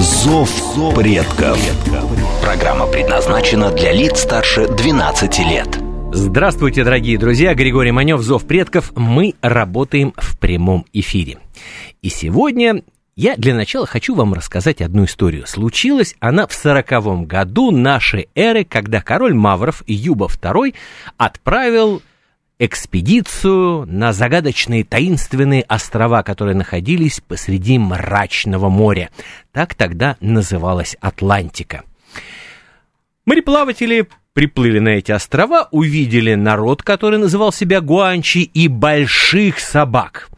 «Зов предков». Программа предназначена для лиц старше 12 лет. Здравствуйте, дорогие друзья! Григорий Манев, «Зов предков». Мы работаем в прямом эфире. И сегодня я для начала хочу вам рассказать одну историю. Случилась она в сороковом году нашей эры, когда король Мавров Юба II отправил экспедицию на загадочные таинственные острова, которые находились посреди мрачного моря. Так тогда называлась Атлантика. Мореплаватели приплыли на эти острова, увидели народ, который называл себя Гуанчи, и больших собак.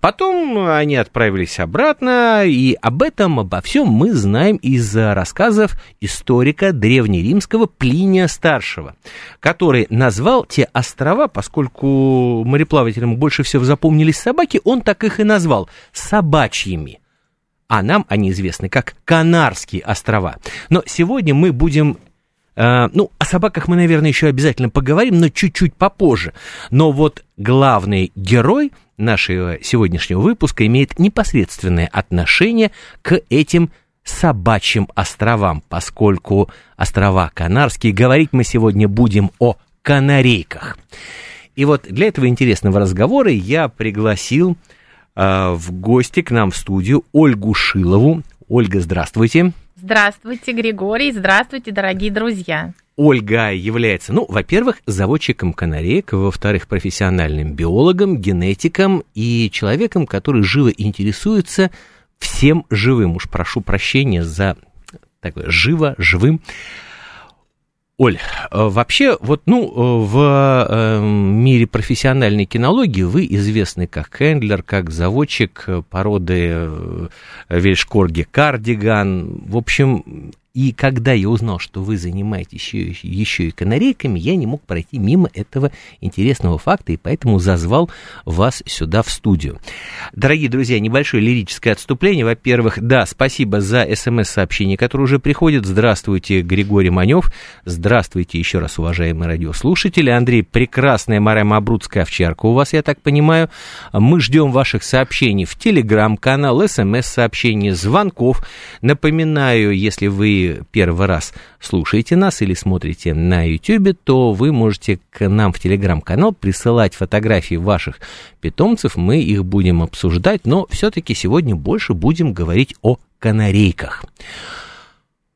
Потом они отправились обратно, и об этом, обо всем мы знаем из рассказов историка древнеримского Плиния Старшего, который назвал те острова, поскольку мореплавателям больше всего запомнились собаки, он так их и назвал – собачьими а нам они известны как Канарские острова. Но сегодня мы будем ну, о собаках мы, наверное, еще обязательно поговорим, но чуть-чуть попозже. Но вот главный герой нашего сегодняшнего выпуска имеет непосредственное отношение к этим собачьим островам, поскольку острова Канарские, говорить мы сегодня будем о канарейках. И вот для этого интересного разговора я пригласил э, в гости к нам в студию Ольгу Шилову. Ольга, здравствуйте. Здравствуйте, Григорий. Здравствуйте, дорогие друзья. Ольга является, ну, во-первых, заводчиком канареек, во-вторых, профессиональным биологом, генетиком и человеком, который живо интересуется всем живым. Уж прошу прощения за такое живо, живым. Оль, э, вообще, вот, ну, э, в э, мире профессиональной кинологии вы известны как хендлер, как заводчик породы Вельшкорги Кардиган. В общем, и когда я узнал, что вы занимаетесь еще, еще и канарейками, я не мог пройти мимо этого интересного факта, и поэтому зазвал вас сюда в студию. Дорогие друзья, небольшое лирическое отступление. Во-первых, да, спасибо за смс-сообщение, которое уже приходит. Здравствуйте, Григорий Манев. Здравствуйте еще раз, уважаемые радиослушатели. Андрей, прекрасная Мария Мабрудская овчарка у вас, я так понимаю. Мы ждем ваших сообщений в телеграм-канал, смс-сообщений, звонков. Напоминаю, если вы первый раз слушаете нас или смотрите на YouTube, то вы можете к нам в телеграм-канал присылать фотографии ваших питомцев, мы их будем обсуждать, но все-таки сегодня больше будем говорить о канарейках.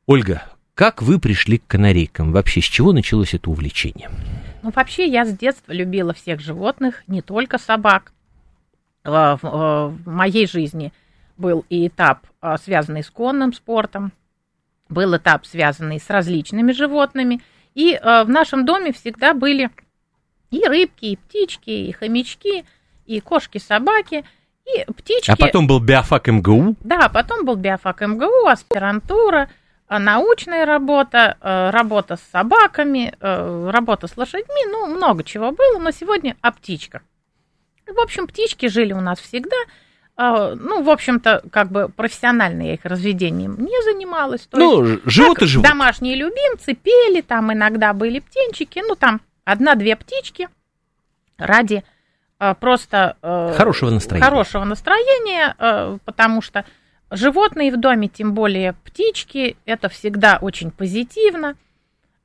Ольга, как вы пришли к канарейкам? Вообще, с чего началось это увлечение? Ну, вообще, я с детства любила всех животных, не только собак. В, в моей жизни был и этап, а, связанный с конным спортом был этап, связанный с различными животными. И э, в нашем доме всегда были и рыбки, и птички, и хомячки, и кошки-собаки, и птички. А потом был биофак МГУ? Да, потом был биофак МГУ, аспирантура, э, научная работа, э, работа с собаками, работа с лошадьми, ну, много чего было, но сегодня о птичках. В общем, птички жили у нас всегда – ну, в общем-то, как бы профессионально я их разведением не занималась. То ну, есть, живут и живут. Домашние любимцы пели, там иногда были птенчики, ну, там одна-две птички ради а, просто... Э, хорошего настроения. Хорошего настроения, э, потому что животные в доме, тем более птички, это всегда очень позитивно,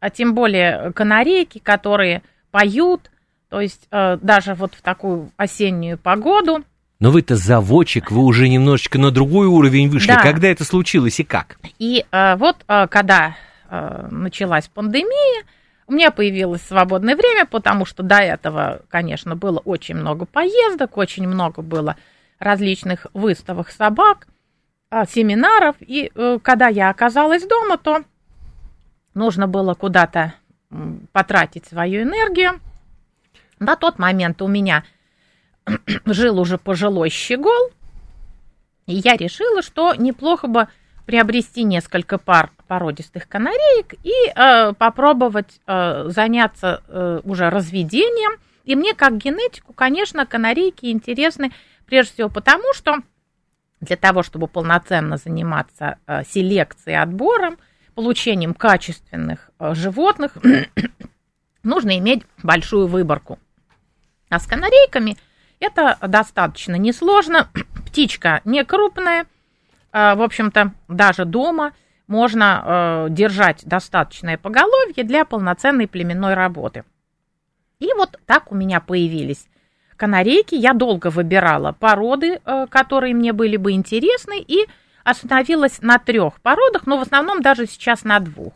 а тем более канарейки, которые поют, то есть э, даже вот в такую осеннюю погоду – но вы-то заводчик, вы уже немножечко на другой уровень вышли. Да. Когда это случилось и как? И э, вот э, когда э, началась пандемия, у меня появилось свободное время, потому что до этого, конечно, было очень много поездок, очень много было различных выставок собак, э, семинаров. И э, когда я оказалась дома, то нужно было куда-то потратить свою энергию. На тот момент у меня – жил уже пожилой щегол, и я решила, что неплохо бы приобрести несколько пар породистых канареек и э, попробовать э, заняться э, уже разведением. И мне, как генетику, конечно, канарейки интересны прежде всего потому, что для того, чтобы полноценно заниматься э, селекцией, отбором, получением качественных э, животных, нужно иметь большую выборку. А с канарейками это достаточно несложно. Птичка не крупная, э, в общем-то, даже дома можно держать достаточное поголовье для полноценной племенной работы. И вот так у меня появились канарейки. Я долго выбирала породы, э, которые мне были бы интересны, и остановилась на трех породах, но в основном даже сейчас на двух.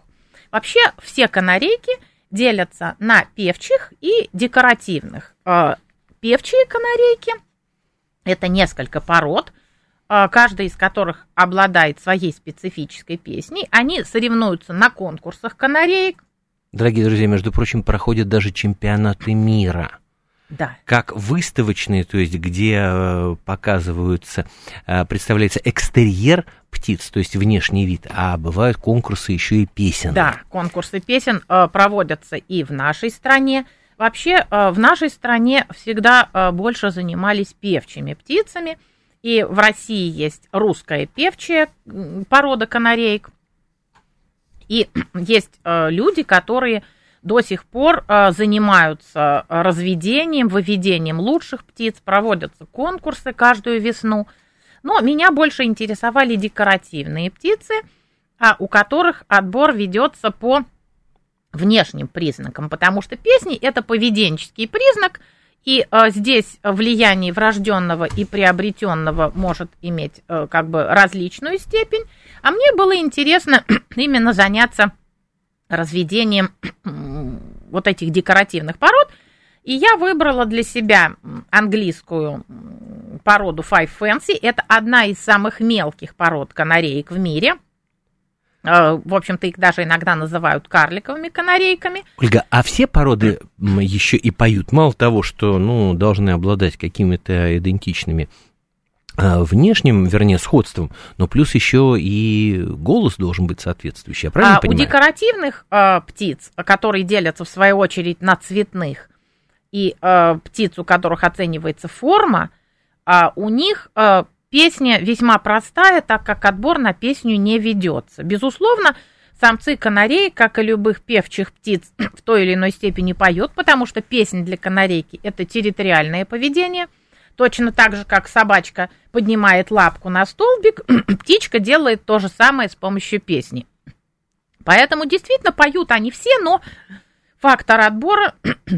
Вообще все канарейки делятся на певчих и декоративных. Певчие канарейки – это несколько пород, э, каждая из которых обладает своей специфической песней. Они соревнуются на конкурсах канареек. Дорогие друзья, между прочим, проходят даже чемпионаты мира – да. как выставочные, то есть где э, показываются, э, представляется экстерьер птиц, то есть внешний вид, а бывают конкурсы еще и песен. Да, конкурсы песен э, проводятся и в нашей стране. Вообще в нашей стране всегда больше занимались певчими птицами, и в России есть русская певчая порода канареек, и есть люди, которые до сих пор занимаются разведением, выведением лучших птиц, проводятся конкурсы каждую весну. Но меня больше интересовали декоративные птицы, а у которых отбор ведется по внешним признакам, потому что песни это поведенческий признак, и э, здесь влияние врожденного и приобретенного может иметь э, как бы различную степень. А мне было интересно именно заняться разведением вот этих декоративных пород. И я выбрала для себя английскую породу Five Fancy. Это одна из самых мелких пород канареек в мире. Э, в общем-то, их даже иногда называют карликовыми канарейками. Ольга, а все породы еще и поют? Мало того, что ну, должны обладать какими-то идентичными а, внешним, вернее, сходством, но плюс еще и голос должен быть соответствующий. Я правильно а понимаю? У декоративных э, птиц, которые делятся в свою очередь на цветных, и э, птиц, у которых оценивается форма, э, у них э, песня весьма простая, так как отбор на песню не ведется. Безусловно, самцы канарей, как и любых певчих птиц, в той или иной степени поют, потому что песня для канарейки – это территориальное поведение – Точно так же, как собачка поднимает лапку на столбик, птичка делает то же самое с помощью песни. Поэтому действительно поют они все, но фактор отбора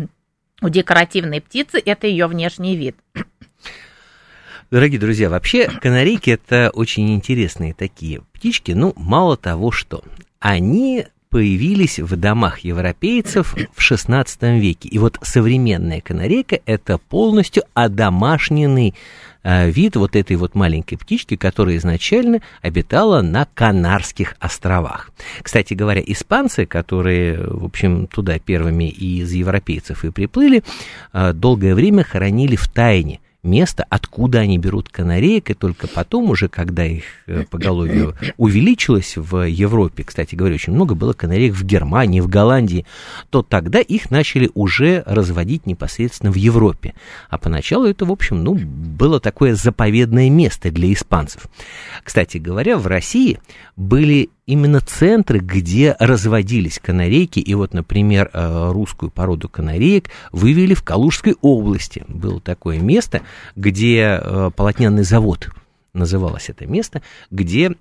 у декоративной птицы это ее внешний вид. Дорогие друзья, вообще канарейки это очень интересные такие птички. Ну, мало того, что они появились в домах европейцев в XVI веке. И вот современная канарейка – это полностью одомашненный э, вид вот этой вот маленькой птички, которая изначально обитала на Канарских островах. Кстати говоря, испанцы, которые, в общем, туда первыми из европейцев и приплыли, э, долгое время хоронили в тайне – место, откуда они берут канареек, и только потом уже, когда их э, поголовье увеличилось в Европе, кстати говоря, очень много было канареек в Германии, в Голландии, то тогда их начали уже разводить непосредственно в Европе. А поначалу это, в общем, ну, было такое заповедное место для испанцев. Кстати говоря, в России были именно центры, где разводились канарейки. И вот, например, э, русскую породу канареек вывели в Калужской области. Было такое место, где э, полотняный завод называлось это место, где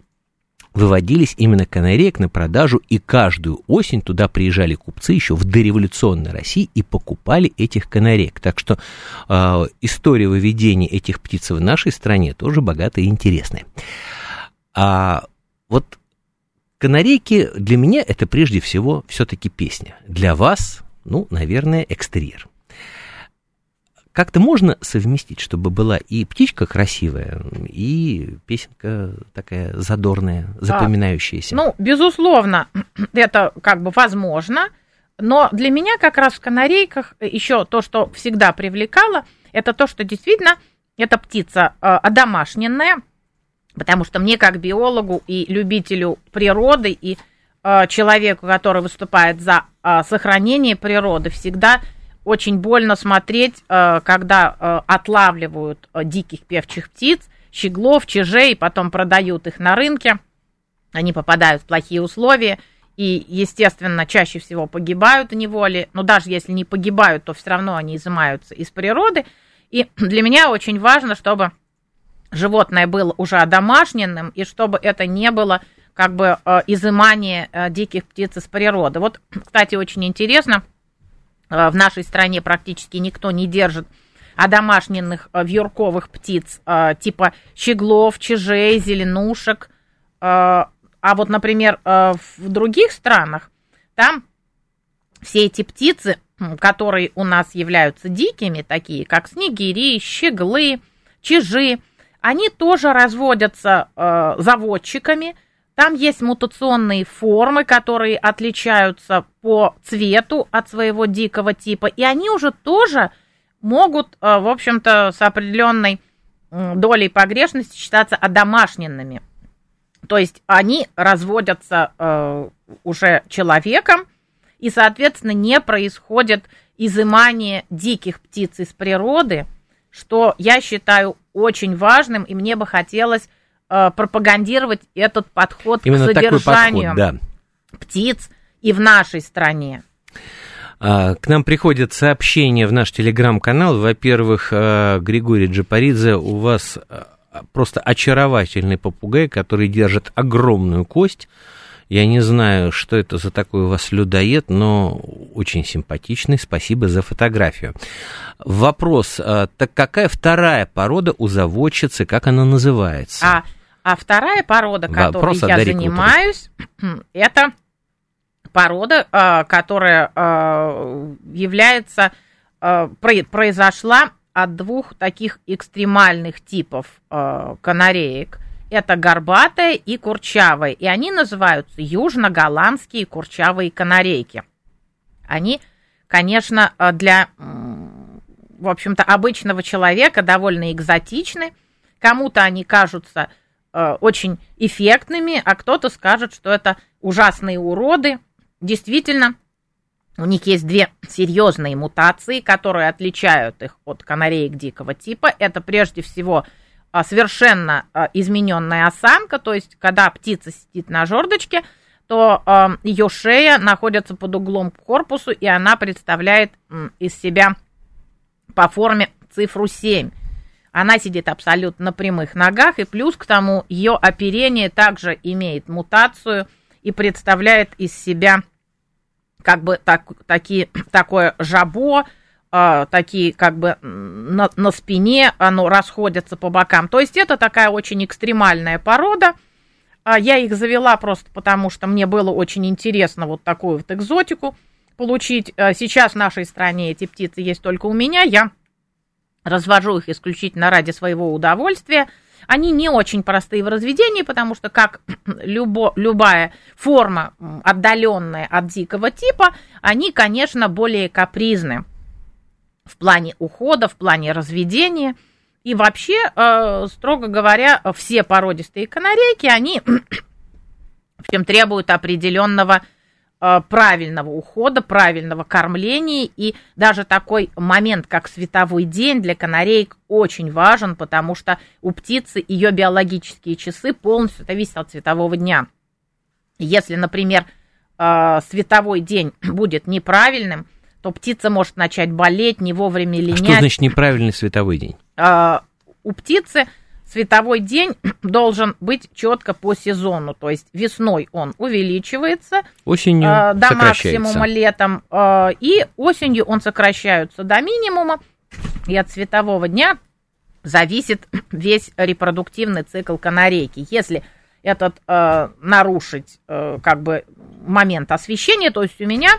выводились именно канареек на продажу, и каждую осень туда приезжали купцы еще в дореволюционной России и покупали этих канареек. Так что э, история выведения этих птиц в нашей стране тоже богатая и интересная. А вот Канарейки для меня это прежде всего все-таки песня. Для вас, ну, наверное, экстерьер. Как-то можно совместить, чтобы была и птичка красивая, и песенка такая задорная, запоминающаяся? А, ну, безусловно, это как бы возможно, но для меня как раз в канарейках еще то, что всегда привлекало, это то, что действительно эта птица э, одомашненная, Потому что мне, как биологу и любителю природы, и э, человеку, который выступает за э, сохранение природы, всегда очень больно смотреть, э, когда э, отлавливают э, диких певчих птиц, щеглов, чижей, потом продают их на рынке, они попадают в плохие условия и, естественно, чаще всего погибают в неволе, но даже если не погибают, то все равно они изымаются из природы. И для меня очень важно, чтобы животное было уже одомашненным, и чтобы это не было как бы изымание диких птиц из природы. Вот, кстати, очень интересно, Э, в нашей стране практически никто не держит домашних э, вьюрковых птиц, э, типа щеглов, чижей, зеленушек. А вот, например, в других странах, там все эти птицы, которые у нас являются дикими, такие как снегири, щеглы, чижи, они тоже разводятся заводчиками – там есть мутационные формы, которые отличаются по цвету от своего дикого типа, и они уже тоже могут, э, в общем-то, с определенной долей погрешности считаться одомашненными. То есть они разводятся э, уже человеком, и, соответственно, не происходит изымание диких птиц из природы, что я считаю очень важным, и мне бы хотелось Э, пропагандировать этот подход Именно к содержанию подход, да. птиц и в нашей стране. А, к нам приходят сообщения в наш телеграм-канал. Во-первых, э, Григорий Джапаридзе, у вас э, просто очаровательный попугай, который держит огромную кость. Я не знаю, что это за такой у вас людоед, но очень симпатичный. Спасибо за фотографию. Вопрос, так какая вторая порода у заводчицы, как она называется? А а вторая порода, которой я занимаюсь, это порода, а, которая а, является, а, произошла от двух таких экстремальных типов канареек. Это горбатая и курчавая. И они называются южно-голландские курчавые канарейки. Они, конечно, для, в общем-то, обычного человека довольно экзотичны. Кому-то они кажутся Э, очень эффектными, а кто-то скажет, что это ужасные уроды. Действительно, у них есть две серьезные мутации, которые отличают их от канареек дикого типа. Это прежде всего э, совершенно э, измененная осанка, то есть когда птица сидит на жердочке, то ее шея находится под углом к корпусу, и она представляет из себя по форме цифру 7. Она сидит абсолютно на прямых ногах, и плюс к тому ее оперение также имеет мутацию и представляет из себя как бы так, такие, такое жабо, э, такие как бы на, на спине, оно расходится по бокам. То есть это такая очень экстремальная порода. А я их завела просто потому, что мне было очень интересно вот такую вот экзотику получить. А сейчас в нашей стране эти птицы есть только у меня. Я развожу их исключительно ради своего удовольствия. Они не очень простые в разведении, потому что, как любо, любая форма, отдаленная от дикого типа, они, конечно, более капризны в плане ухода, в плане разведения. И вообще, э, строго говоря, все породистые канарейки, они в общем, требуют определенного Э, правильного ухода, правильного кормления. И даже такой момент, как световой день для канареек очень важен, потому что у птицы ее биологические часы полностью зависят от светового дня. Если, например, э, световой день будет неправильным, то птица может начать болеть, не вовремя линять. А что значит неправильный световой день? Э, у птицы световой день должен быть четко по сезону. То есть весной он увеличивается осенью э, до максимума летом, э, и осенью он сокращается до минимума. И от светового дня зависит весь репродуктивный цикл канарейки. Если этот э, нарушить э, как бы момент освещения, то есть у меня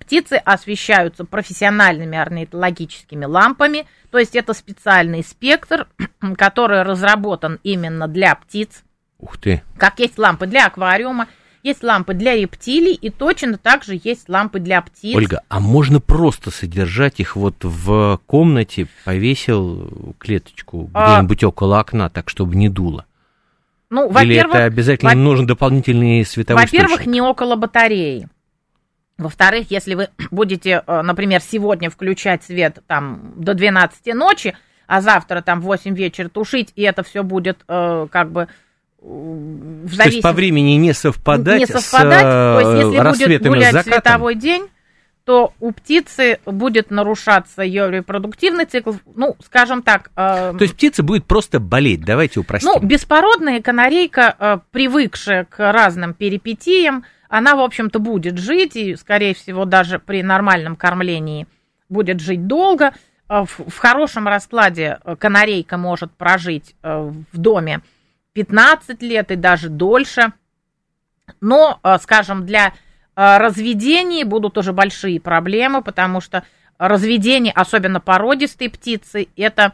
Птицы освещаются профессиональными орнитологическими лампами, то есть это специальный спектр, который разработан именно для птиц. Ух ты! Как есть лампы для аквариума, есть лампы для рептилий и точно так же есть лампы для птиц. Ольга, а можно просто содержать их вот в комнате, повесил клеточку а... где-нибудь около окна, так чтобы не дуло? Ну, Или это обязательно во- нужен дополнительный световой Во-первых, не около батареи. Во-вторых, если вы будете, э, например, сегодня включать свет там до 12 ночи, а завтра там в 8 вечера тушить, и это все будет э, как бы в зависимости... То есть по времени не совпадать, не совпадать. с то есть, если будет гулять световой день, то у птицы будет нарушаться ее репродуктивный цикл, ну, скажем так... Э, то есть птица будет просто болеть, давайте упростим. Ну, беспородная канарейка, э, привыкшая к разным перипетиям, она, в общем-то, будет жить, и, скорее всего, даже при нормальном кормлении будет жить долго. Э, в, хорошем раскладе э, канарейка может прожить э, в доме 15 лет и даже дольше. Но, скажем, для разведении будут уже большие проблемы, потому что разведение, особенно породистой птицы, это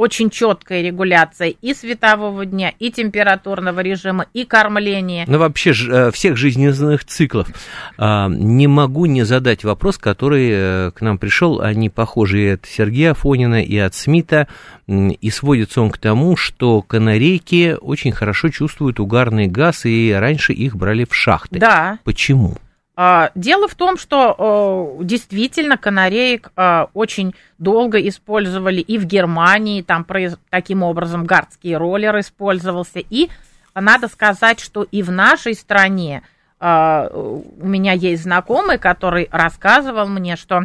очень четкая регуляция и светового дня, и температурного режима, и кормления. Ну, вообще э, всех жизненных циклов. А, не могу не задать вопрос, который э, к нам пришел, они похожи и от Сергея Афонина, и от Смита, и сводится он к тому, что канарейки очень хорошо чувствуют угарный газ, и раньше их брали в шахты. Да. Почему? А, дело в том, что действительно канареек а, очень долго использовали и в Германии, там таким образом гардский роллер использовался, и надо сказать, что и в нашей стране а, у меня есть знакомый, который рассказывал мне, что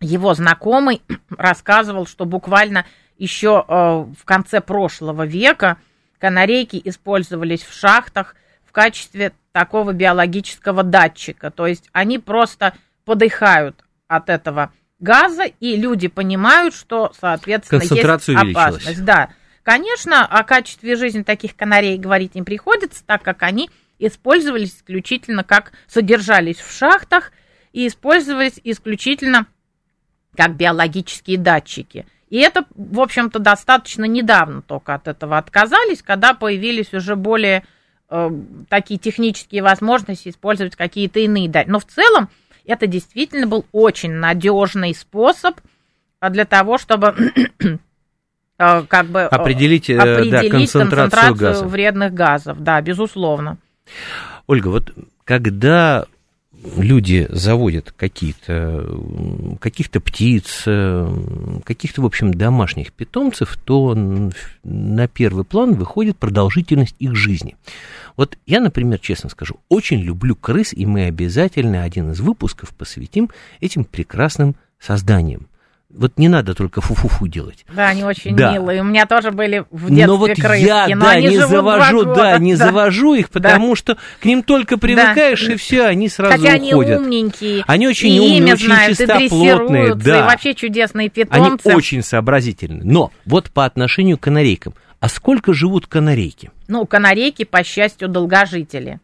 его знакомый рассказывал, что буквально еще в конце прошлого века канарейки использовались в шахтах в качестве такого биологического датчика. То есть они просто подыхают от этого газа, и люди понимают, что, соответственно, есть опасность. Да. Конечно, о качестве жизни таких канарей говорить не приходится, так как они использовались исключительно как содержались в шахтах и использовались исключительно как биологические датчики. И это, в общем-то, достаточно недавно только от этого отказались, когда появились уже более Э, такие технические возможности использовать какие-то иные датчики. Но в целом это действительно был очень надежный способ э, для того, чтобы э, как бы определить, определить да, концентрацию, концентрацию газов. вредных газов. Да, безусловно. Ольга, вот когда люди заводят какие-то каких-то птиц, каких-то, в общем, домашних питомцев, то на первый план выходит продолжительность их жизни. Вот я, например, честно скажу, очень люблю крыс, и мы обязательно один из выпусков посвятим этим прекрасным созданиям. Вот не надо только фу-фу-фу делать. Да, они очень да. милые. У меня тоже были в детстве но вот крыски, я, но да, они не завожу, да, не да. завожу их, потому да. что к ним только привыкаешь, да. и все, они сразу Хотя уходят. они умненькие. Они очень и умные, очень знают, чистоплотные. Да. И вообще чудесные питомцы. Они очень сообразительны. Но вот по отношению к канарейкам. А сколько живут канарейки? Ну, канарейки, по счастью, долгожители.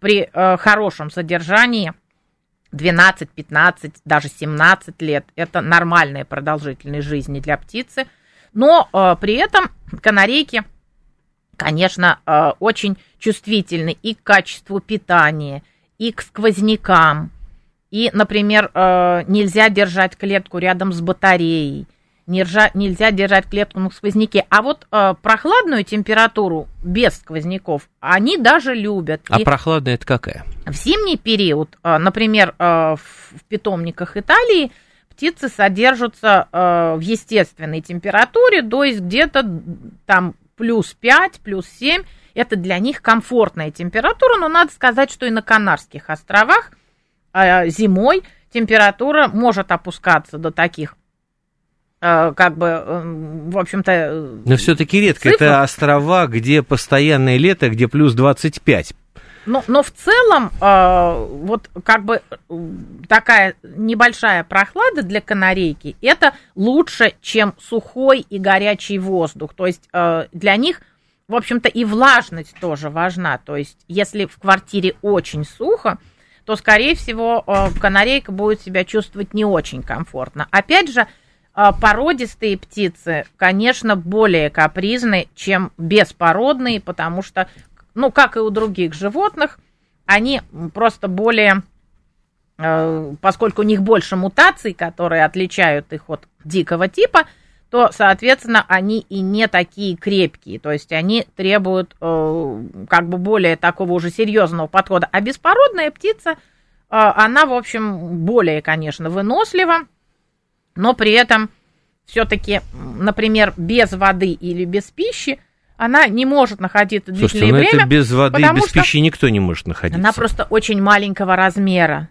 При э, хорошем содержании 12, 15, даже 17 лет. Это нормальная продолжительность жизни для птицы. Но э, при этом канарейки, конечно, э, очень чувствительны и к качеству питания, и к сквознякам. И, например, э, нельзя держать клетку рядом с батареей нельзя, нельзя держать клетку на сквозняке. А вот э, прохладную температуру без сквозняков они даже любят. А И прохладная это какая? В зимний период, э, например, э, в, питомниках Италии птицы содержатся э, в естественной температуре, то есть где-то там плюс 5, плюс 7. Это для них комфортная температура, но надо сказать, что и на Канарских островах зимой температура может опускаться до таких как бы, эм, в общем-то... Э, Но все-таки редко. Цифр. Это острова, где постоянное лето, где плюс 25. Но, но в целом, э, вот как бы такая небольшая прохлада для канарейки, это лучше, чем сухой и горячий воздух. То есть э, для них, в общем-то, и влажность тоже важна. То есть если в квартире очень сухо, то, скорее всего, э, канарейка будет себя чувствовать не очень комфортно. Опять же, породистые птицы, конечно, более капризны, чем беспородные, потому что, ну, как и у других животных, они просто более, а, поскольку у них больше мутаций, которые отличают их от дикого типа, то, соответственно, они и не такие крепкие, то есть они требуют э, как бы более такого уже серьезного подхода. А беспородная птица, э, она, в общем, более, конечно, вынослива, но при этом все-таки, например, без воды или без пищи, она не может находиться длительное Слушайте, ну время. это без воды и без что пищи никто не может находиться. Она просто очень маленького размера.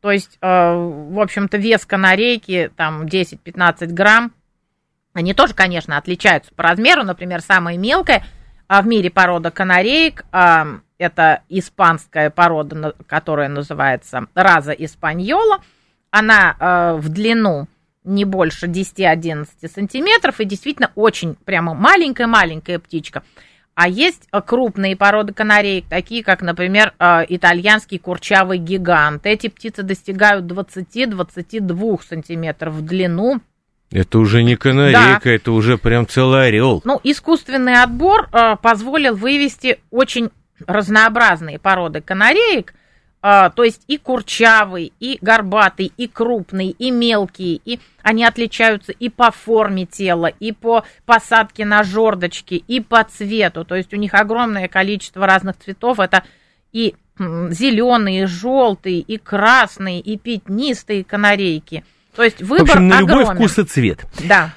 То есть, э, в общем-то, вес канарейки там 10-15 грамм. Они тоже, конечно, отличаются по размеру. Например, самая мелкая а в мире порода канареек а, это испанская порода, которая называется Раза Испаньола. Она а, в длину не больше 10-11 сантиметров и действительно очень прямо маленькая-маленькая птичка. А есть крупные породы канареек, такие как, например, итальянский курчавый гигант. Эти птицы достигают 20-22 сантиметров в длину это уже не канарейка, да. это уже прям целый орел. Ну, искусственный отбор э, позволил вывести очень разнообразные породы канареек, э, то есть и курчавый, и горбатый, и крупный, и мелкий, и они отличаются и по форме тела, и по посадке на жердочки, и по цвету, то есть у них огромное количество разных цветов, это и зеленые, и желтые, и красные, и пятнистые канарейки – то есть выбор В общем, на огромен. любой вкус и цвет. Да.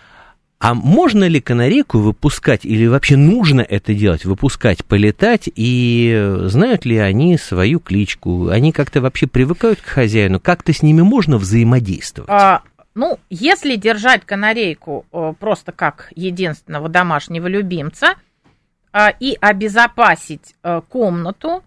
А можно ли канарейку выпускать, или вообще нужно это делать, выпускать, полетать, и знают ли они свою кличку? Они как-то вообще привыкают к хозяину? Как-то с ними можно взаимодействовать? А, ну, если держать канарейку э, просто как единственного домашнего любимца а, и обезопасить а, комнату,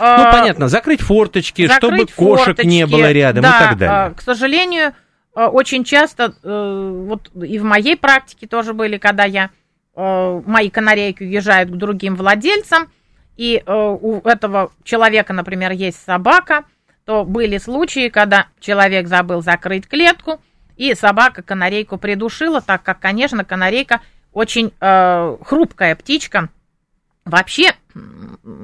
ну, понятно, закрыть форточки, закрыть чтобы кошек форточки, не было рядом да, и так далее. К сожалению, Э, очень часто, э, вот и в моей практике тоже были, когда я, э, мои канарейки уезжают к другим владельцам, и у этого человека, например, есть собака, то были случаи, когда человек забыл закрыть клетку, и собака канарейку придушила, так как, конечно, канарейка очень хрупкая птичка. Вообще,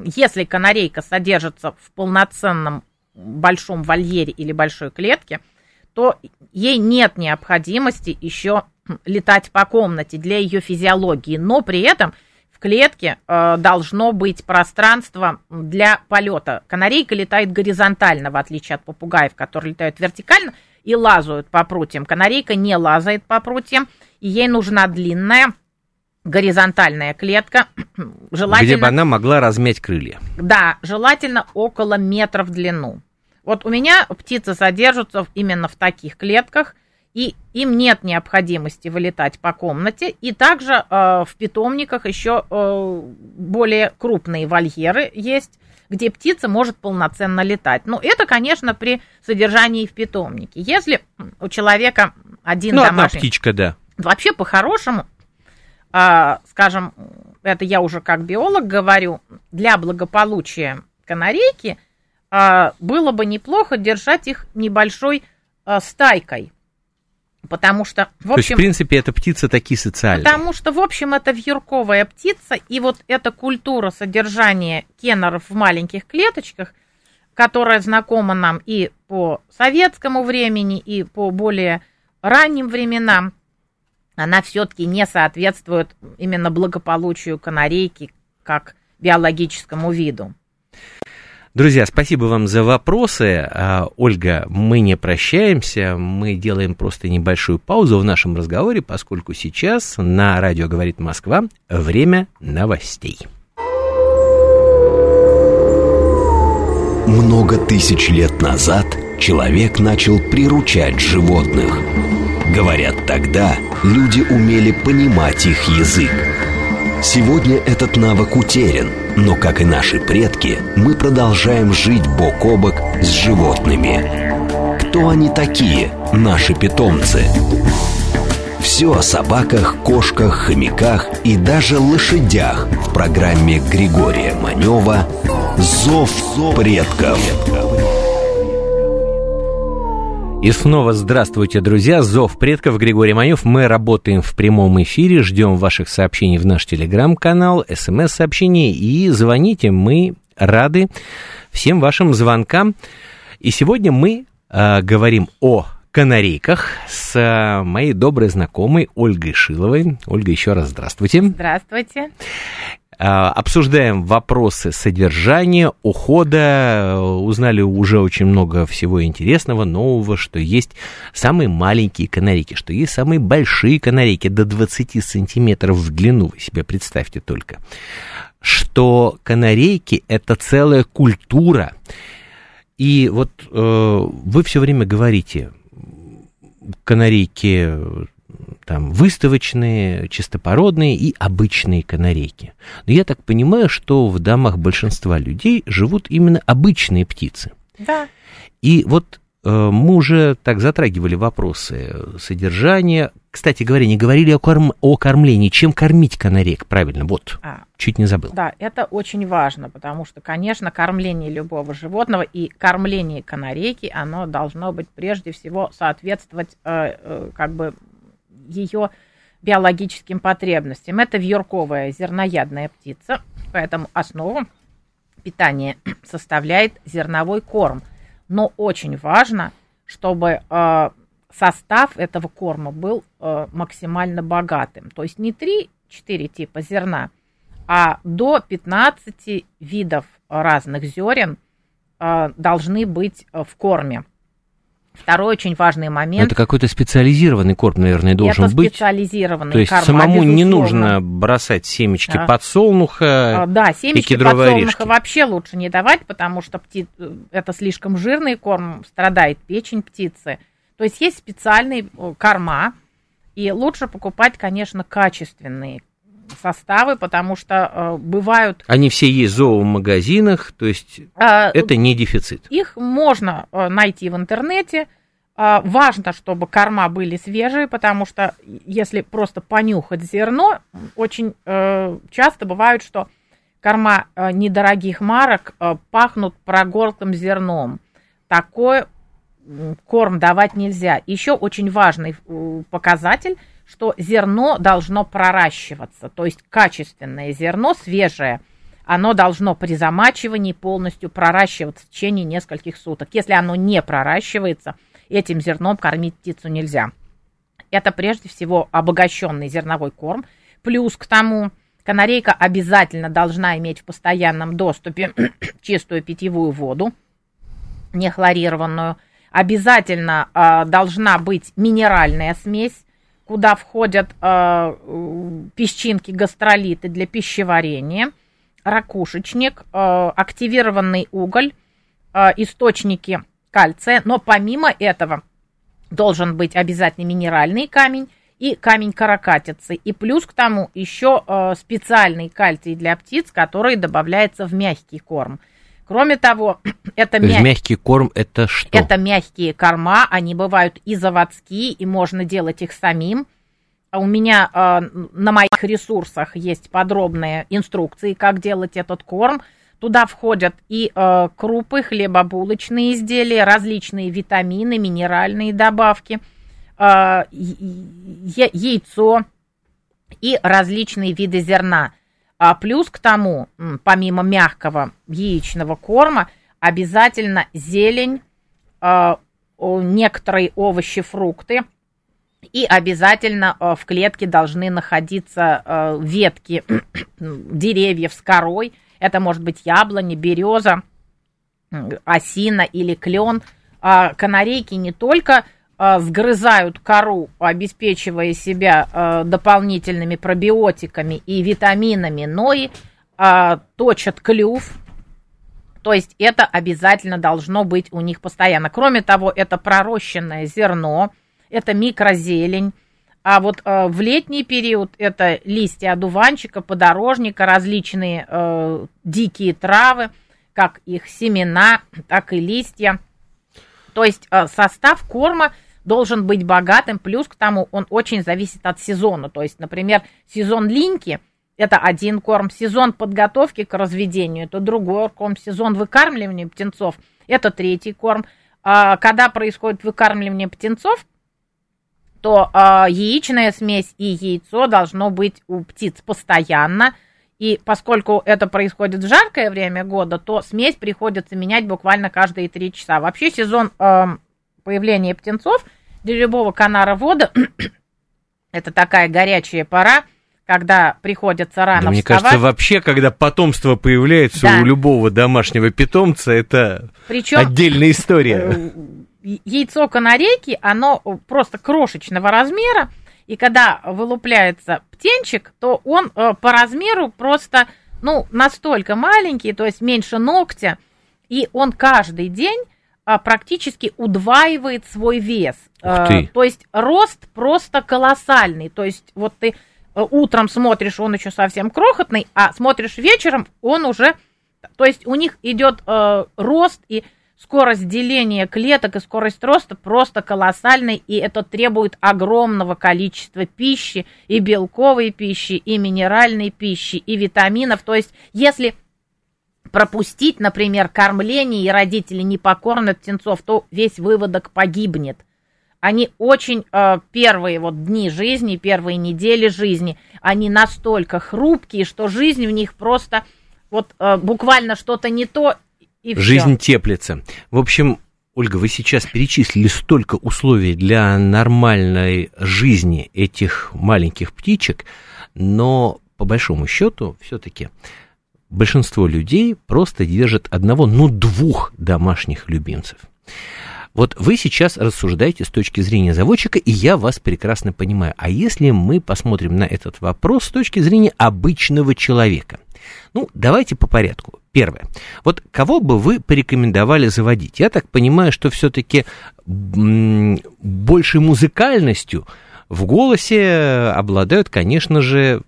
если канарейка содержится в полноценном большом вольере или большой клетке – то ей нет необходимости еще летать по комнате для ее физиологии, но при этом в клетке э, должно быть пространство для полета. Канарейка летает горизонтально, в отличие от попугаев, которые летают вертикально и лазают по прутьям. Канарейка не лазает по прутьям, и ей нужна длинная горизонтальная клетка, желательно... Где бы она могла размять крылья. Да, желательно около метра в длину. Вот у меня птицы содержатся именно в таких клетках, и им нет необходимости вылетать по комнате. И также э, в питомниках еще э, более крупные вольеры есть, где птица может полноценно летать. Но это, конечно, при содержании в питомнике. Если у человека один ну, домашний... одна птичка, да. Вообще, по-хорошему, э, скажем, это я уже как биолог говорю, для благополучия канарейки – а, было бы неплохо держать их небольшой а, стайкой. Потому что, в общем... То есть, в принципе, эта птица такие социальные. Потому что, в общем, это вьюрковая птица, и вот эта культура содержания кеннеров в маленьких клеточках, которая знакома нам и по советскому времени, и по более ранним временам, она все-таки не соответствует именно благополучию канарейки как биологическому виду. Друзья, спасибо вам за вопросы. А, Ольга, мы не прощаемся, мы делаем просто небольшую паузу в нашем разговоре, поскольку сейчас на радио «Говорит Москва» время новостей. Много тысяч лет назад человек начал приручать животных. Говорят, тогда люди умели понимать их язык. Сегодня этот навык утерян – но, как и наши предки, мы продолжаем жить бок о бок с животными. Кто они такие, наши питомцы? Все о собаках, кошках, хомяках и даже лошадях в программе Григория Манева «Зов предков». И снова здравствуйте, друзья. Зов предков Григорий Манев. Мы работаем в прямом эфире. Ждем ваших сообщений в наш телеграм-канал, смс-сообщений и звоните. Мы рады всем вашим звонкам. И сегодня мы э, говорим о канарейках с э, моей доброй знакомой Ольгой Шиловой. Ольга, еще раз здравствуйте. Здравствуйте. А, обсуждаем вопросы содержания, ухода. Узнали уже очень много всего интересного, нового, что есть самые маленькие канарейки, что есть самые большие канарейки до 20 сантиметров в длину. Вы себе представьте только. Что канарейки – это целая культура. И вот э, вы все время говорите, канарейки там выставочные, чистопородные и обычные канарейки. Но я так понимаю, что в домах большинства людей живут именно обычные птицы. Да. И вот э, мы уже так затрагивали вопросы содержания. Кстати говоря, не говорили о, корм, о кормлении. Чем кормить канареек? Правильно, вот, а, чуть не забыл. Да, это очень важно, потому что, конечно, кормление любого животного и кормление канарейки, оно должно быть прежде всего соответствовать э, э, как бы ее биологическим потребностям. Это вьюрковая зерноядная птица, поэтому основу питания составляет зерновой корм. Но очень важно, чтобы э, состав этого корма был э, максимально богатым. То есть не 3-4 типа зерна, а до 15 видов разных зерен э, должны быть в корме. Второй очень важный момент. Это какой-то специализированный корм, наверное, должен это быть. специализированный То есть корма, самому безусловно. не нужно бросать семечки а. подсолнуха а, Да, семечки и подсолнуха орешки. вообще лучше не давать, потому что пти... это слишком жирный корм, страдает печень птицы. То есть есть специальные корма, и лучше покупать, конечно, качественные составы, потому что э, бывают... Они все есть в зоомагазинах, то есть э, это не дефицит. Их можно э, найти в интернете. Э, важно, чтобы корма были свежие, потому что если просто понюхать зерно, очень э, часто бывает, что корма э, недорогих марок э, пахнут прогорклым зерном. Такой корм давать нельзя. Еще очень важный э, показатель – что зерно должно проращиваться, то есть качественное зерно, свежее, оно должно при замачивании полностью проращиваться в течение нескольких суток. Если оно не проращивается, этим зерном кормить птицу нельзя. Это прежде всего обогащенный зерновой корм. Плюс к тому, канарейка обязательно должна иметь в постоянном доступе чистую питьевую воду, не хлорированную. Обязательно э, должна быть минеральная смесь куда входят э, песчинки, гастролиты для пищеварения, ракушечник, э, активированный уголь, э, источники кальция. Но помимо этого должен быть обязательно минеральный камень и камень каракатицы. И плюс к тому еще э, специальный кальций для птиц, который добавляется в мягкий корм. Кроме того, это мя... мягкий корм это что? Это мягкие корма, они бывают и заводские, и можно делать их самим. У меня э, на моих ресурсах есть подробные инструкции, как делать этот корм. Туда входят и э, крупы, хлебобулочные изделия, различные витамины, минеральные добавки, э, яйцо и различные виды зерна. А плюс к тому, помимо мягкого яичного корма, обязательно зелень, э, некоторые овощи, фрукты. И обязательно э, в клетке должны находиться э, ветки деревьев с корой. Это может быть яблони, береза, осина или клен. А канарейки не только сгрызают кору, обеспечивая себя дополнительными пробиотиками и витаминами, но и точат клюв, то есть это обязательно должно быть у них постоянно. Кроме того, это пророщенное зерно, это микрозелень. А вот э, в летний период это листья одуванчика, подорожника, различные э, дикие травы, как их семена, так и листья. То есть э, состав корма должен быть богатым, плюс к тому он очень зависит от сезона. То есть, например, сезон линьки – это один корм, сезон подготовки к разведению – это другой корм, сезон выкармливания птенцов – это третий корм. А когда происходит выкармливание птенцов, то а, яичная смесь и яйцо должно быть у птиц постоянно. И поскольку это происходит в жаркое время года, то смесь приходится менять буквально каждые три часа. Вообще сезон э, появления птенцов для любого канаровода это такая горячая пора, когда приходится рано да, мне вставать. кажется, вообще, когда потомство появляется Да. у любого домашнего питомца, это Причем отдельная история. э, яйцо канарейки, оно просто крошечного размера, и когда вылупляется птенчик, то он э, по размеру просто, ну, настолько маленький, то есть меньше ногтя, и он каждый день практически удваивает свой вес. Э, То есть рост просто колоссальный. То есть вот ты э, утром смотришь, он еще совсем крохотный, а смотришь вечером, он уже... То есть у них идет э, рост и скорость деления клеток и скорость роста просто колоссальной, и это требует огромного количества пищи, и белковой пищи, и минеральной пищи, и витаминов. То есть если пропустить, например, кормление, и родители не покормят птенцов, то весь выводок погибнет. Они очень э, первые вот дни жизни, первые недели жизни, они настолько хрупкие, что жизнь в них просто вот э, буквально что-то не то и всё. Жизнь теплится. В общем, Ольга, вы сейчас перечислили столько условий для нормальной жизни этих маленьких птичек, но по большому счету все-таки большинство людей просто держат одного, ну двух домашних любимцев. Вот вы сейчас рассуждаете с точки зрения заводчика, и я вас прекрасно понимаю. А если мы посмотрим на этот вопрос с точки зрения обычного человека? Ну, давайте по порядку. Первое. Вот кого бы вы порекомендовали заводить? Я так понимаю, что все-таки большей музыкальностью в голосе обладают, конечно же,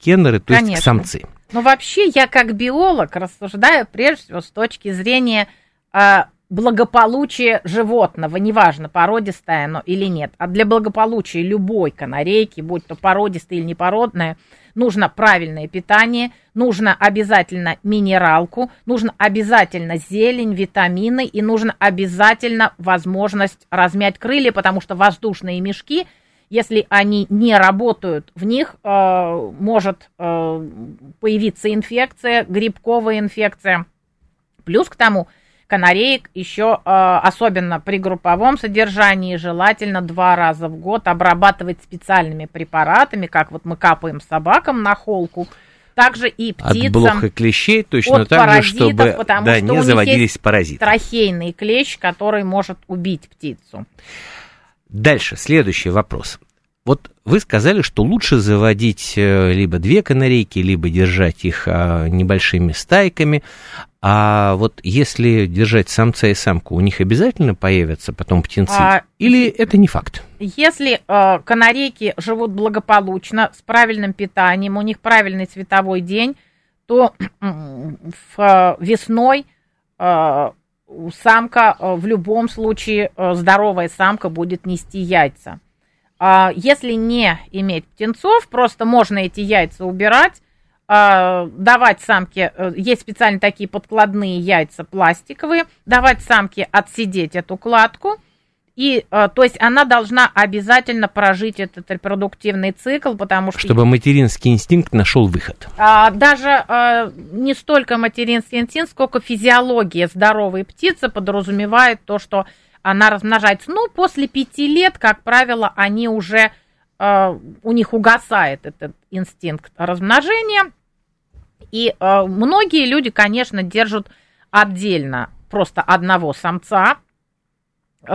кеннеры, то Конечно. есть самцы. Но вообще я как биолог рассуждаю прежде всего с точки зрения а, благополучия животного, неважно, породистое оно или нет. А для благополучия любой канарейки, будь то породистая или непородная, нужно правильное питание, нужно обязательно минералку, нужно обязательно зелень, витамины и нужно обязательно возможность размять крылья, потому что воздушные мешки – если они не работают, в них э, может э, появиться инфекция, грибковая инфекция. Плюс к тому, канареек еще, э, особенно при групповом содержании, желательно два раза в год обрабатывать специальными препаратами, как вот мы капаем собакам на холку, также и птицам. От блох и клещей точно от так же, паразитов, чтобы потому да, что не заводились паразиты. Трахейный клещ, который может убить птицу. Дальше, следующий вопрос. Вот вы сказали, что лучше заводить э, либо две канарейки, либо держать их а, небольшими стайками. А вот если держать самца и самку, у них обязательно появятся потом птенцы? А, Или это не факт? Если э, канарейки живут благополучно, с правильным питанием, у них правильный цветовой день, то в, э, весной э, самка э, в любом случае, э, здоровая самка будет нести яйца. А если не иметь птенцов, просто можно эти яйца убирать, а, давать самке, э, есть специально такие подкладные яйца пластиковые, давать самке отсидеть эту кладку, и, э, то есть, она должна обязательно прожить этот репродуктивный цикл, потому что... Чтобы материнский инстинкт нашел выход. А, даже а, не столько материнский инстинкт, сколько физиология здоровой птицы подразумевает то, что она размножается. Ну, после пяти лет, как правило, они уже, а, у них угасает этот инстинкт размножения. И а, многие люди, конечно, держат отдельно просто одного самца.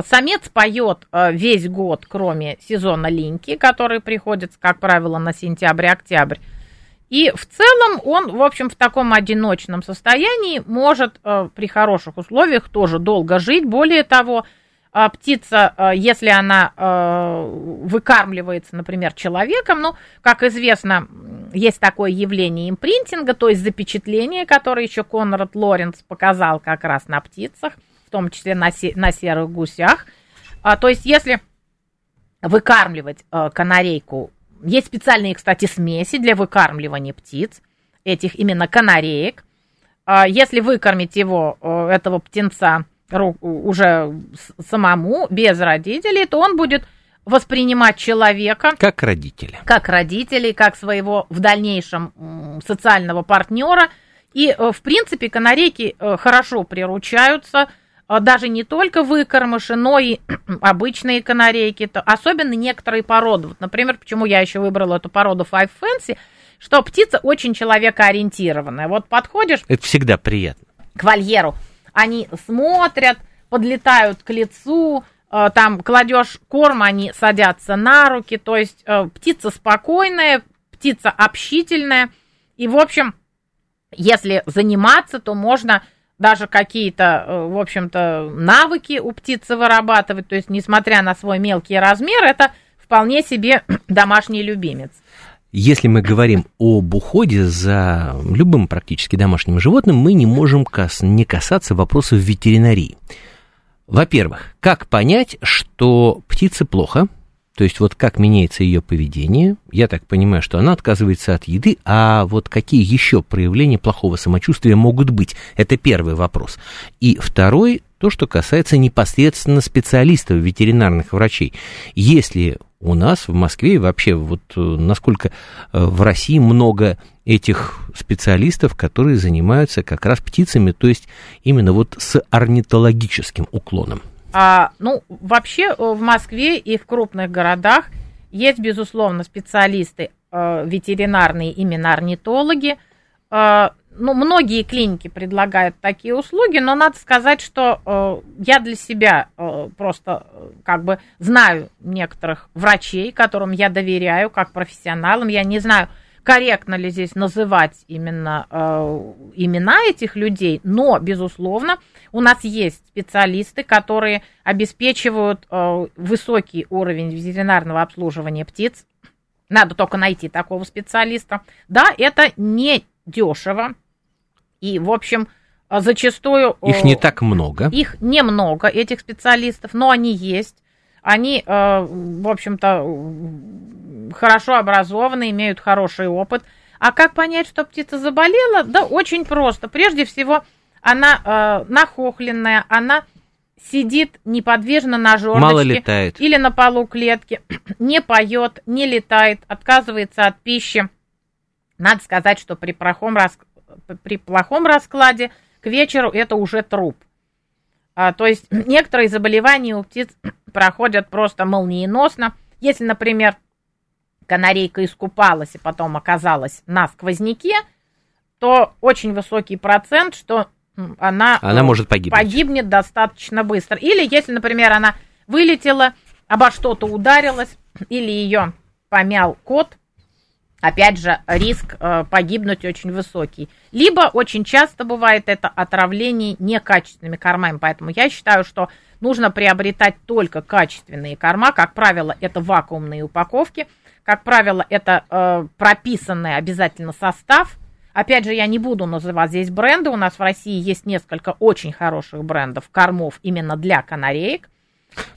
Самец поет а, весь год, кроме сезона линьки, который приходится, как правило, на сентябрь-октябрь. И в целом он, в общем, в таком одиночном состоянии может э, при хороших условиях тоже долго жить. Более того, э, птица, э, если она э, выкармливается, например, человеком, ну, как известно, есть такое явление импринтинга, то есть запечатление, которое еще Конрад Лоренц показал как раз на птицах, в том числе на, се- на серых гусях. А, то есть если выкармливать э, канарейку есть специальные, кстати, смеси для выкармливания птиц, этих именно канареек. А Если выкормить его, э, этого птенца, уже самому, без родителей, то он будет воспринимать человека Как родители. как родителей, как своего в дальнейшем социального партнера. И, э, в принципе, канарейки э, хорошо приручаются. А, даже не только выкормыши, но и обычные канарейки, то, особенно некоторые породы. Вот, например, почему я еще выбрала эту породу Five Fancy, что птица очень человекоориентированная. Вот подходишь... Это всегда приятно. К вольеру. Они смотрят, подлетают к лицу, э, там кладешь корм, они садятся на руки. То есть э, птица спокойная, птица общительная. И, в общем, если заниматься, то можно даже какие-то, э, в общем-то, навыки у птицы вырабатывать. То есть, несмотря на свой мелкий размер, это вполне себе домашний любимец. Если мы говорим об уходе за любым практически домашним животным, мы не можем кас- не касаться вопросов ветеринарии. Во-первых, как понять, что птице плохо, то есть вот как меняется ее поведение, я так понимаю, что она отказывается от еды, а вот какие еще проявления плохого самочувствия могут быть? Это первый вопрос. И второй, то, что касается непосредственно специалистов, ветеринарных врачей. Если у нас в Москве и вообще вот э, насколько э, в России много этих специалистов, которые занимаются как раз птицами, то есть именно вот с орнитологическим уклоном. А, ну, вообще э, в Москве и в крупных городах есть, безусловно, специалисты э, ветеринарные, именно орнитологи. Э, ну, многие клиники предлагают такие услуги, но надо сказать, что э, я для себя э, просто э, как бы знаю некоторых врачей, которым я доверяю как профессионалам. Я не знаю, корректно ли здесь называть именно э, имена этих людей, но, безусловно, у нас есть специалисты, которые обеспечивают э, высокий уровень ветеринарного обслуживания птиц. Надо только найти такого специалиста. Да, это не дешево, и, в общем, зачастую... Их не так много. Их немного, этих специалистов, но они есть. Они, э, в общем-то, хорошо образованы, имеют хороший опыт. А как понять, что птица заболела? Да очень просто. Прежде всего, она э, нахохленная, она сидит неподвижно на жердочке. Мало летает. Или на полу клетки, не поет, не летает, отказывается от пищи. Надо сказать, что при плохом раск при плохом раскладе к вечеру это уже труп. А, то есть некоторые заболевания у птиц проходят просто молниеносно. Если, например, канарейка искупалась и потом оказалась на сквозняке, то очень высокий процент, что она, она может погибнуть. погибнет достаточно быстро. Или если, например, она вылетела, обо что-то ударилась, или ее помял кот, опять же, риск э, погибнуть очень высокий. Либо очень часто бывает это отравление некачественными кормами, поэтому я считаю, что нужно приобретать только качественные корма, как правило, это вакуумные упаковки, как правило, это э, прописанный обязательно состав. Опять же, я не буду называть здесь бренды, у нас в России есть несколько очень хороших брендов кормов именно для канареек.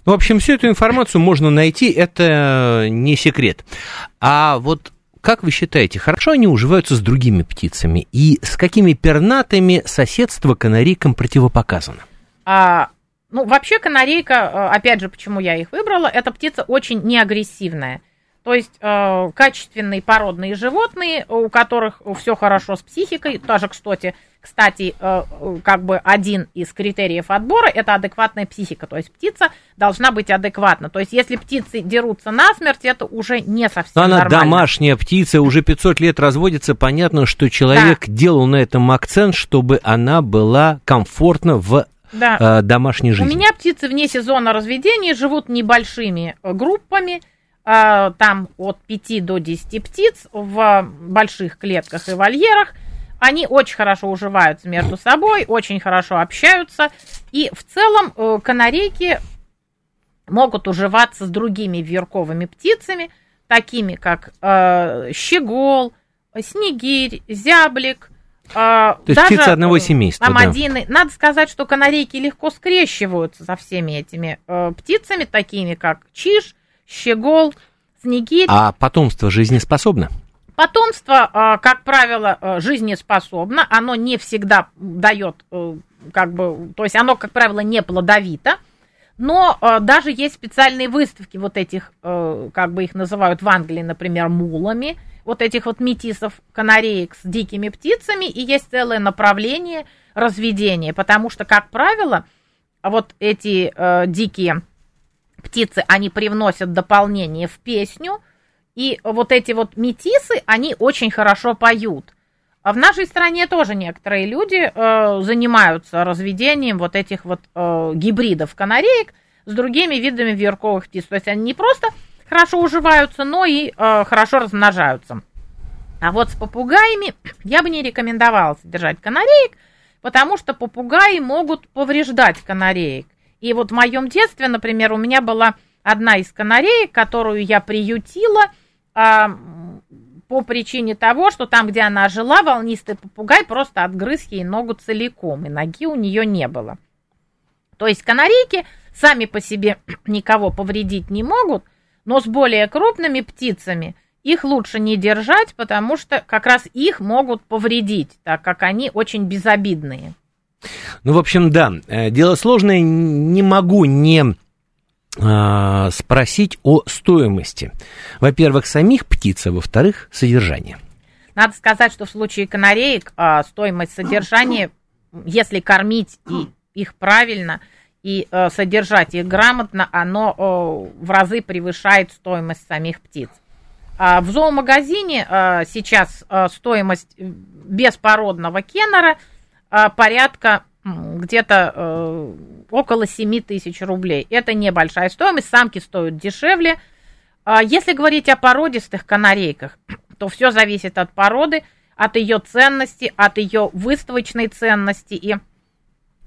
Ну, в общем, всю эту информацию можно найти, это не секрет. А вот как вы считаете, хорошо они уживаются с другими птицами? И с какими пернатыми соседство канарейкам противопоказано? А, ну, вообще канарейка, э, опять же, почему я их выбрала, эта птица очень неагрессивная. То есть э, качественные породные животные, у которых все хорошо с психикой, тоже, кстати, кстати, э, как бы один из критериев отбора – это адекватная психика. То есть птица должна быть адекватна. То есть если птицы дерутся насмерть, это уже не совсем Но она нормально. домашняя птица, уже 500 лет разводится. Понятно, что человек да. делал на этом акцент, чтобы она была комфортна в да. э, домашней жизни. У меня птицы вне сезона разведения живут небольшими э, группами, там от 5 до 10 птиц в больших клетках и вольерах. Они очень хорошо уживаются между собой, очень хорошо общаются. И в целом э, канарейки могут уживаться с другими вьюрковыми птицами, такими как э, щегол, снегирь, зяблик. Э, То есть птицы одного семейства. Амадины. Да. Надо сказать, что канарейки легко скрещиваются со всеми этими э, птицами, такими как чиж, щегол, снегирь. А потомство жизнеспособно? Потомство, а, как правило, а, жизнеспособно, оно не всегда дает, э, как бы, то есть оно, как правило, не плодовито, но а, даже есть специальные выставки вот этих, э, как бы их называют в Англии, например, мулами, вот этих вот метисов, канареек с дикими птицами, и есть целое направление разведения, потому что, как правило, вот эти э, дикие птицы, они привносят дополнение в песню, и вот эти вот метисы, они очень хорошо поют. А в нашей стране тоже некоторые люди э, занимаются разведением вот этих вот э, гибридов канареек с другими видами вьюрковых птиц. То есть они не просто хорошо уживаются, но и э, хорошо размножаются. А вот с попугаями я бы не рекомендовала содержать канареек, потому что попугаи могут повреждать канареек. И вот в моем детстве, например, у меня была одна из канареек, которую я приютила а, по причине того, что там, где она жила, волнистый попугай просто отгрыз ей ногу целиком, и ноги у нее не было. То есть канарейки сами по себе никого повредить не могут, но с более крупными птицами их лучше не держать, потому что как раз их могут повредить, так как они очень безобидные. Ну, в общем, да, э, дело сложное, не могу не э, спросить о стоимости. Во-первых, самих птиц, а во-вторых, содержания. Надо сказать, что в случае канареек э, стоимость содержания, если кормить и их правильно и э, содержать их грамотно, оно в разы превышает стоимость самих птиц. А в зоомагазине э, сейчас стоимость беспородного кеннера – а, порядка где-то э, около 7 тысяч рублей. Это небольшая стоимость, самки стоят дешевле. А если говорить о породистых канарейках, то все зависит от породы, от ее ценности, от ее выставочной ценности и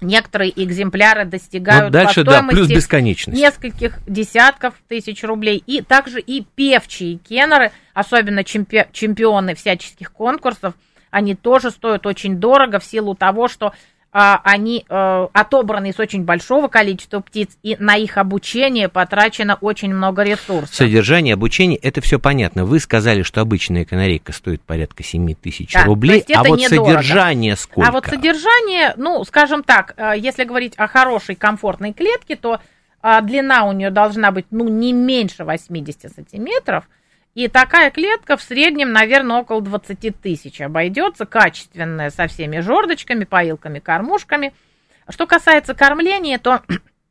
некоторые экземпляры достигают вот дальше, по стоимости да, плюс бесконечность. нескольких десятков тысяч рублей. И также и певчие кеннеры, особенно чемпи- чемпионы всяческих конкурсов – они тоже стоят очень дорого в силу того, что а, они а, отобраны из очень большого количества птиц, и на их обучение потрачено очень много ресурсов. Содержание, обучение, это все понятно. Вы сказали, что обычная канарейка стоит порядка 7 тысяч да, рублей, а вот недорого. содержание сколько? А вот содержание, ну, скажем так, э, если говорить о хорошей комфортной клетке, то а, длина у нее должна быть, ну, не меньше 80 сантиметров, и такая клетка в среднем, наверное, около 20 тысяч обойдется, качественная, со всеми жердочками, поилками, кормушками. Что касается кормления, то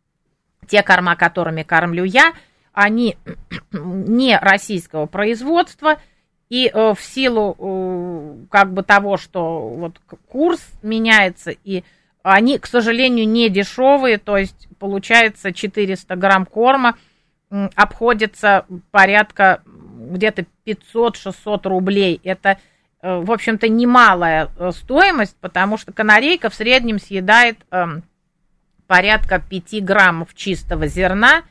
те корма, которыми кормлю я, они не российского производства, и э, в силу э, как бы того, что вот курс меняется, и они, к сожалению, не дешевые, то есть получается 400 грамм корма обходится порядка где-то 500-600 рублей. Это, э, в общем-то, немалая э, стоимость, потому что канарейка в среднем съедает эм, порядка 5 граммов чистого зерна.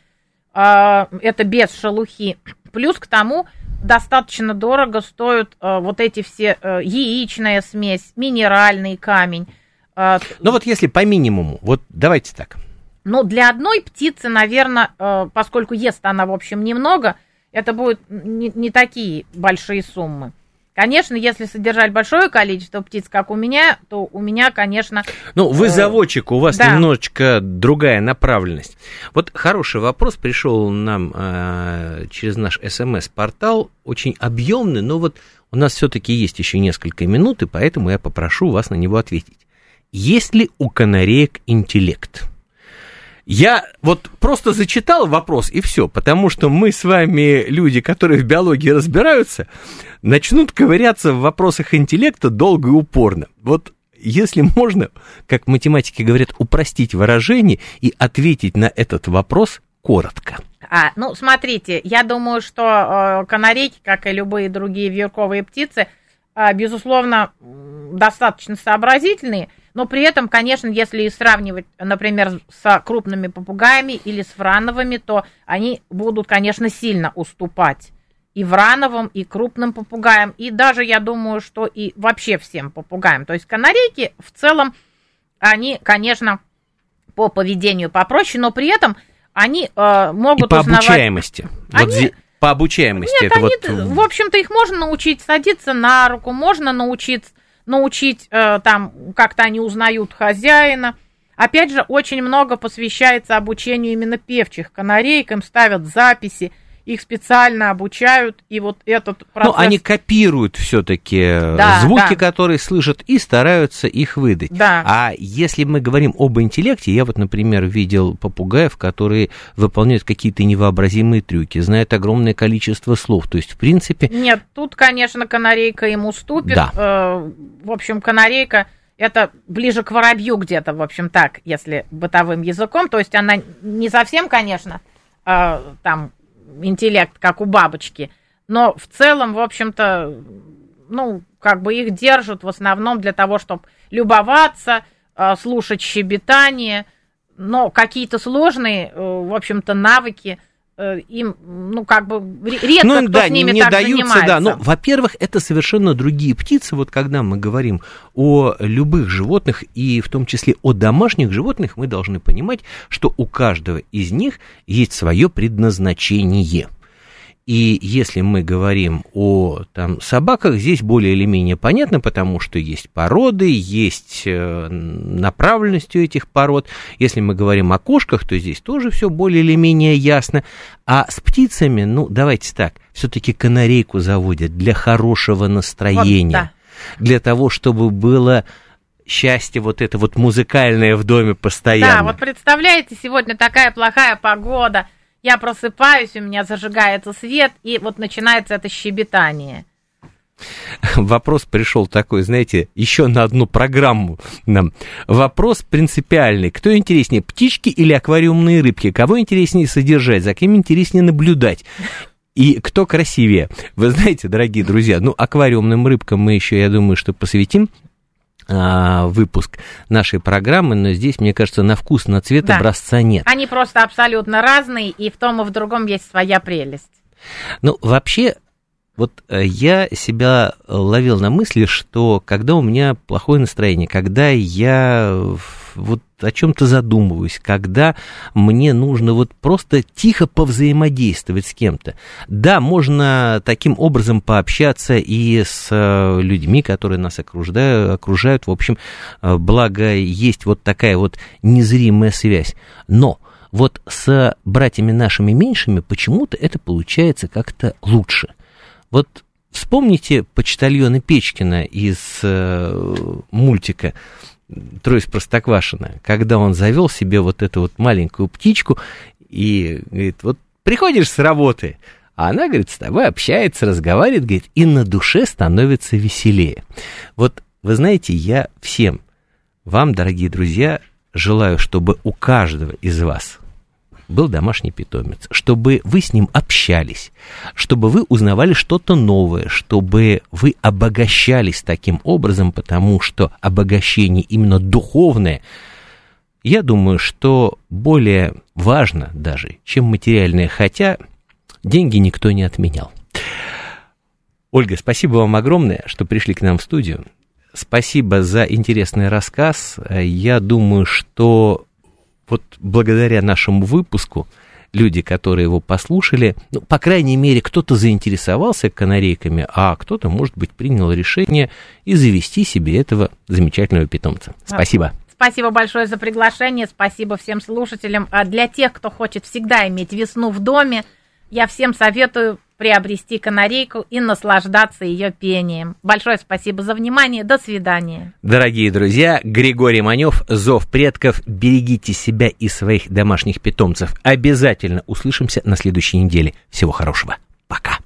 Э, это без шелухи. Плюс к тому достаточно дорого стоят вот эти все яичная смесь, минеральный камень. Ну вот если по минимуму, вот давайте так. Ну, для одной птицы, наверное, поскольку ест она, в общем, немного, это будут не, не такие большие суммы. Конечно, если содержать большое количество птиц, как у меня, то у меня, конечно... Ну, вы э, заводчик, у вас да. немножечко другая направленность. Вот хороший вопрос пришел нам э, через наш СМС-портал, очень объемный, но вот у нас все-таки есть еще несколько минут, и поэтому я попрошу вас на него ответить. Есть ли у канареек интеллект? Я вот просто зачитал вопрос и все, потому что мы с вами, люди, которые в биологии разбираются, начнут ковыряться в вопросах интеллекта долго и упорно. Вот если можно, как математики говорят, упростить выражение и ответить на этот вопрос коротко. А, ну, смотрите, я думаю, что э, канарейки, как и любые другие вьюрковые птицы, э, безусловно, достаточно сообразительные – но при этом, конечно, если сравнивать, например, с крупными попугаями или с врановыми, то они будут, конечно, сильно уступать и врановым, и крупным попугаям, и даже, я думаю, что и вообще всем попугаям. То есть канарейки в целом, они, конечно, по поведению попроще, но при этом они э, могут и по узнавать... обучаемости. Они... Вот по обучаемости. Нет, это они, вот... в общем-то, их можно научить садиться на руку, можно научиться научить, э, там, как-то они узнают хозяина. Опять же, очень много посвящается обучению именно певчих канареек, ставят записи, их специально обучают, и вот этот Ну, процесс... они копируют все-таки Да, звуки, да. которые слышат, и стараются их выдать. Да. А если мы говорим об интеллекте, я вот, например, видел попугаев, которые выполняют какие-то невообразимые трюки, знают огромное количество слов. То есть, в принципе, Нет, тут, конечно, канарейка ему ступит. Да. Э, в общем, канарейка это ближе к воробью где-то, в общем, так, если бытовым языком. То есть она не совсем, конечно, э, там интеллект, как у бабочки, но в целом, в общем-то, ну, как бы их держат в основном для того, чтобы любоваться, э, слушать щебетание, но какие-то сложные, э, в общем-то, навыки им, ну, как бы ре- редко ну, кто да, с ними не так даются, занимается. да. Ну, во-первых, это совершенно другие птицы. Вот когда мы говорим о любых животных, и в том числе о домашних животных, мы должны понимать, что у каждого из них есть свое предназначение. И если мы говорим о там, собаках, здесь более или менее понятно, потому что есть породы, есть э, направленность у этих пород. Если мы говорим о кошках, то здесь тоже все более или менее ясно. А с птицами, ну, давайте так, все-таки канарейку заводят для хорошего настроения, Вот, для того, чтобы было счастье вот это вот музыкальное в доме постоянно. Да, вот представляете, сегодня такая плохая погода, я просыпаюсь, у меня зажигается свет, и вот начинается это щебетание. Вопрос пришел такой, знаете, еще на одну программу нам. Вопрос принципиальный. Кто интереснее, птички или аквариумные рыбки? Кого интереснее содержать? За кем интереснее наблюдать? И кто красивее? Вы знаете, дорогие друзья, ну, аквариумным рыбкам мы еще, я думаю, что посвятим выпуск нашей программы, но здесь, мне кажется, на вкус, на цвет Да. образца нет. Они просто абсолютно разные, и в том и в другом есть своя прелесть. Ну, вообще, вот э, я себя ловил на мысли, что когда у меня плохое настроение, когда я вот о чем-то задумываюсь, когда мне нужно вот просто тихо повзаимодействовать с кем-то. Да, можно таким образом пообщаться и с э, людьми, которые нас окружают, окружают. В общем, э, благо есть вот такая вот незримая связь. Но вот с братьями нашими меньшими почему-то это получается как-то лучше. Вот вспомните почтальона Печкина из э, мультика «Трое из Простоквашино», когда он завел себе вот эту вот маленькую птичку и говорит, вот приходишь с работы, а она, говорит, с тобой общается, разговаривает, говорит, и на душе становится веселее. Вот, вы знаете, я всем вам, дорогие друзья, желаю, чтобы у каждого из вас был домашний питомец, чтобы вы с ним общались, чтобы вы узнавали что-то новое, чтобы вы обогащались таким образом, потому что обогащение именно духовное, я думаю, что более важно даже, чем материальное, хотя деньги никто не отменял. Ольга, спасибо вам огромное, что пришли к нам в студию. Спасибо за интересный рассказ. Я думаю, что вот благодаря нашему выпуску люди, которые его послушали, ну, по крайней мере, кто-то заинтересовался канарейками, а кто-то, может быть, принял решение и завести себе этого замечательного питомца. Спасибо. Спасибо большое за приглашение, спасибо всем слушателям. А для тех, кто хочет всегда иметь весну в доме, я всем советую приобрести канарейку и наслаждаться ее пением. Большое спасибо за внимание. До свидания. Дорогие друзья, Григорий Манев, Зов предков. Берегите себя и своих домашних питомцев. Обязательно услышимся на следующей неделе. Всего хорошего. Пока.